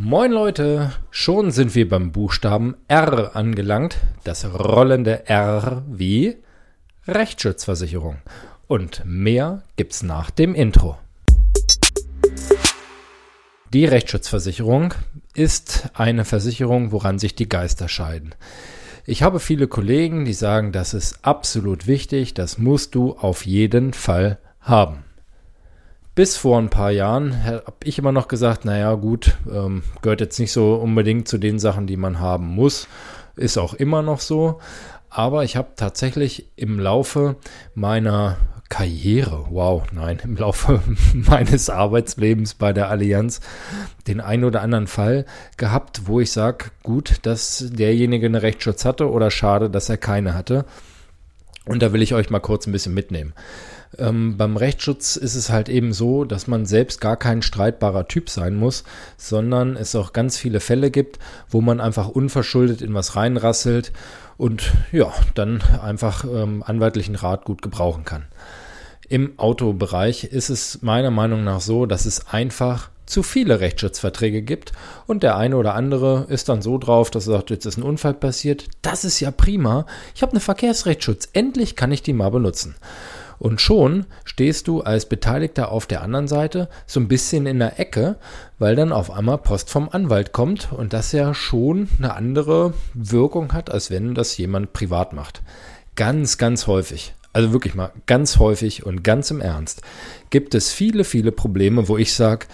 Moin Leute, schon sind wir beim Buchstaben R angelangt, das rollende R wie Rechtsschutzversicherung. Und mehr gibt's nach dem Intro. Die Rechtsschutzversicherung ist eine Versicherung, woran sich die Geister scheiden. Ich habe viele Kollegen, die sagen, das ist absolut wichtig, das musst du auf jeden Fall haben. Bis vor ein paar Jahren habe ich immer noch gesagt, naja gut, ähm, gehört jetzt nicht so unbedingt zu den Sachen, die man haben muss. Ist auch immer noch so. Aber ich habe tatsächlich im Laufe meiner Karriere, wow, nein, im Laufe meines Arbeitslebens bei der Allianz den einen oder anderen Fall gehabt, wo ich sage, gut, dass derjenige einen Rechtsschutz hatte oder schade, dass er keine hatte. Und da will ich euch mal kurz ein bisschen mitnehmen. Ähm, beim Rechtsschutz ist es halt eben so, dass man selbst gar kein streitbarer Typ sein muss, sondern es auch ganz viele Fälle gibt, wo man einfach unverschuldet in was reinrasselt und ja, dann einfach ähm, anwaltlichen Rat gut gebrauchen kann. Im Autobereich ist es meiner Meinung nach so, dass es einfach zu viele Rechtsschutzverträge gibt und der eine oder andere ist dann so drauf, dass er sagt, jetzt ist ein Unfall passiert, das ist ja prima, ich habe einen Verkehrsrechtsschutz, endlich kann ich die mal benutzen. Und schon stehst du als Beteiligter auf der anderen Seite so ein bisschen in der Ecke, weil dann auf einmal Post vom Anwalt kommt und das ja schon eine andere Wirkung hat, als wenn das jemand privat macht. Ganz, ganz häufig. Also wirklich mal ganz häufig und ganz im Ernst gibt es viele, viele Probleme, wo ich sage,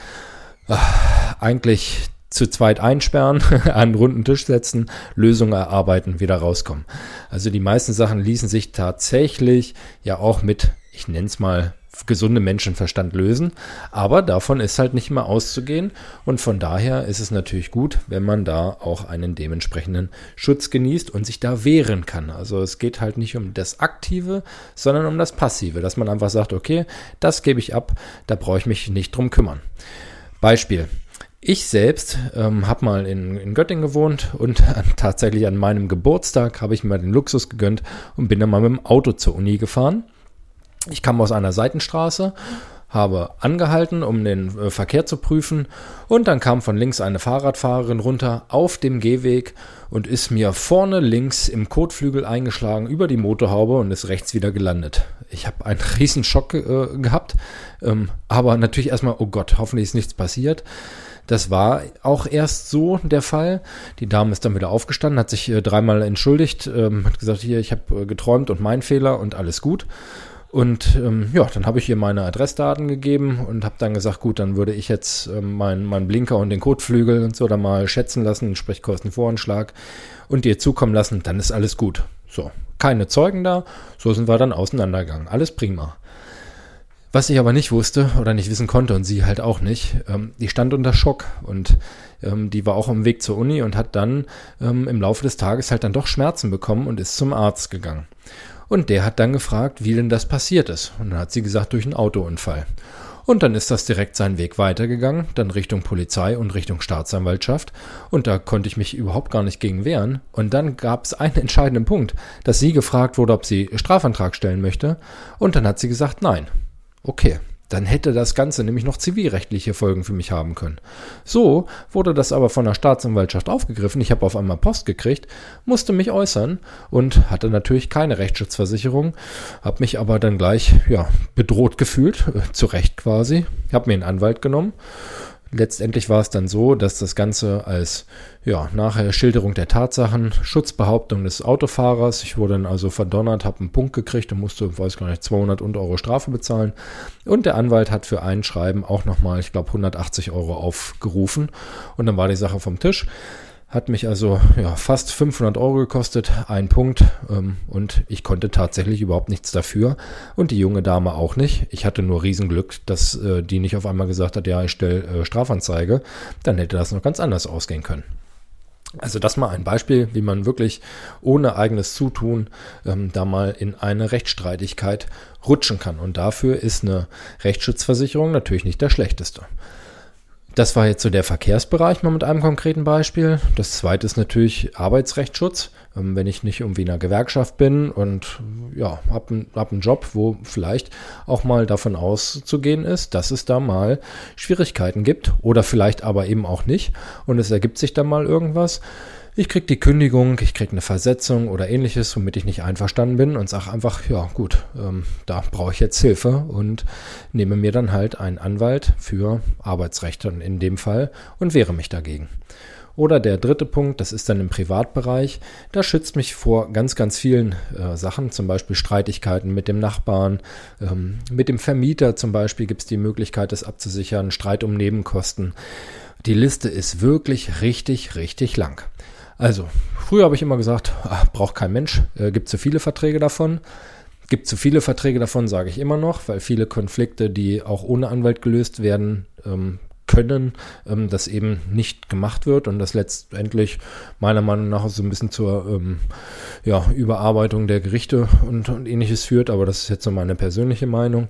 eigentlich zu zweit einsperren, an einen runden Tisch setzen, Lösungen erarbeiten, wieder rauskommen. Also die meisten Sachen ließen sich tatsächlich ja auch mit, ich nenne es mal, gesunde Menschenverstand lösen. Aber davon ist halt nicht mehr auszugehen. Und von daher ist es natürlich gut, wenn man da auch einen dementsprechenden Schutz genießt und sich da wehren kann. Also es geht halt nicht um das Aktive, sondern um das Passive, dass man einfach sagt, okay, das gebe ich ab, da brauche ich mich nicht drum kümmern. Beispiel. Ich selbst ähm, habe mal in, in Göttingen gewohnt und tatsächlich an meinem Geburtstag habe ich mir den Luxus gegönnt und bin dann mal mit dem Auto zur Uni gefahren. Ich kam aus einer Seitenstraße, habe angehalten, um den äh, Verkehr zu prüfen und dann kam von links eine Fahrradfahrerin runter auf dem Gehweg und ist mir vorne links im Kotflügel eingeschlagen über die Motorhaube und ist rechts wieder gelandet. Ich habe einen riesen Schock äh, gehabt, ähm, aber natürlich erstmal, oh Gott, hoffentlich ist nichts passiert. Das war auch erst so der Fall. Die Dame ist dann wieder aufgestanden, hat sich äh, dreimal entschuldigt, ähm, hat gesagt, hier, ich habe äh, geträumt und mein Fehler und alles gut. Und ähm, ja, dann habe ich ihr meine Adressdaten gegeben und habe dann gesagt, gut, dann würde ich jetzt ähm, meinen mein Blinker und den Kotflügel und so da mal schätzen lassen, den Sprechkostenvoranschlag und ihr zukommen lassen, dann ist alles gut. So, keine Zeugen da, so sind wir dann auseinandergegangen. Alles prima. Was ich aber nicht wusste oder nicht wissen konnte und sie halt auch nicht, ähm, die stand unter Schock und ähm, die war auch am Weg zur Uni und hat dann ähm, im Laufe des Tages halt dann doch Schmerzen bekommen und ist zum Arzt gegangen. Und der hat dann gefragt, wie denn das passiert ist. Und dann hat sie gesagt, durch einen Autounfall. Und dann ist das direkt seinen Weg weitergegangen, dann Richtung Polizei und Richtung Staatsanwaltschaft. Und da konnte ich mich überhaupt gar nicht gegen wehren. Und dann gab es einen entscheidenden Punkt, dass sie gefragt wurde, ob sie Strafantrag stellen möchte. Und dann hat sie gesagt, nein. Okay, dann hätte das Ganze nämlich noch zivilrechtliche Folgen für mich haben können. So wurde das aber von der Staatsanwaltschaft aufgegriffen. Ich habe auf einmal Post gekriegt, musste mich äußern und hatte natürlich keine Rechtsschutzversicherung, habe mich aber dann gleich ja, bedroht gefühlt, äh, zu Recht quasi, habe mir einen Anwalt genommen Letztendlich war es dann so, dass das Ganze als ja, nachher Schilderung der Tatsachen, Schutzbehauptung des Autofahrers, ich wurde dann also verdonnert, habe einen Punkt gekriegt und musste, weiß gar nicht, 200 Euro Strafe bezahlen. Und der Anwalt hat für ein Schreiben auch nochmal, ich glaube, 180 Euro aufgerufen. Und dann war die Sache vom Tisch. Hat mich also ja, fast 500 Euro gekostet, ein Punkt. Ähm, und ich konnte tatsächlich überhaupt nichts dafür. Und die junge Dame auch nicht. Ich hatte nur Riesenglück, dass äh, die nicht auf einmal gesagt hat, ja, ich stelle äh, Strafanzeige. Dann hätte das noch ganz anders ausgehen können. Also das mal ein Beispiel, wie man wirklich ohne eigenes Zutun ähm, da mal in eine Rechtsstreitigkeit rutschen kann. Und dafür ist eine Rechtsschutzversicherung natürlich nicht der schlechteste. Das war jetzt so der Verkehrsbereich mal mit einem konkreten Beispiel. Das zweite ist natürlich Arbeitsrechtsschutz. Ähm, wenn ich nicht irgendwie in einer Gewerkschaft bin und ja, habe hab einen Job, wo vielleicht auch mal davon auszugehen ist, dass es da mal Schwierigkeiten gibt oder vielleicht aber eben auch nicht und es ergibt sich dann mal irgendwas. Ich krieg die Kündigung, ich krieg eine Versetzung oder ähnliches, womit ich nicht einverstanden bin und sage einfach, ja gut, ähm, da brauche ich jetzt Hilfe und nehme mir dann halt einen Anwalt für Arbeitsrechte in dem Fall und wehre mich dagegen. Oder der dritte Punkt, das ist dann im Privatbereich. Da schützt mich vor ganz, ganz vielen äh, Sachen, zum Beispiel Streitigkeiten mit dem Nachbarn, ähm, mit dem Vermieter zum Beispiel gibt es die Möglichkeit, das abzusichern, Streit um Nebenkosten. Die Liste ist wirklich richtig, richtig lang. Also, früher habe ich immer gesagt, ach, braucht kein Mensch, äh, gibt zu viele Verträge davon. Gibt zu viele Verträge davon, sage ich immer noch, weil viele Konflikte, die auch ohne Anwalt gelöst werden, ähm, können, ähm, das eben nicht gemacht wird und das letztendlich meiner Meinung nach so ein bisschen zur ähm, ja, Überarbeitung der Gerichte und, und ähnliches führt, aber das ist jetzt so meine persönliche Meinung.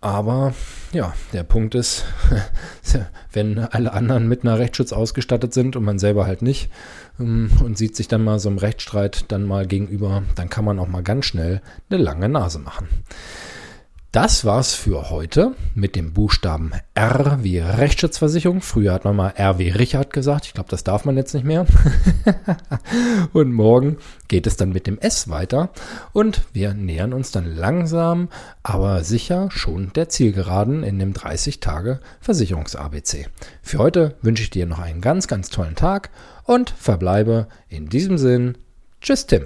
Aber ja, der Punkt ist, wenn alle anderen mit einer Rechtsschutz ausgestattet sind und man selber halt nicht ähm, und sieht sich dann mal so einem Rechtsstreit dann mal gegenüber, dann kann man auch mal ganz schnell eine lange Nase machen. Das war's für heute mit dem Buchstaben R wie Rechtsschutzversicherung. Früher hat man mal R wie Richard gesagt. Ich glaube, das darf man jetzt nicht mehr. und morgen geht es dann mit dem S weiter. Und wir nähern uns dann langsam, aber sicher schon der Zielgeraden in dem 30 Tage Versicherungs-ABC. Für heute wünsche ich dir noch einen ganz, ganz tollen Tag und verbleibe in diesem Sinn. Tschüss, Tim.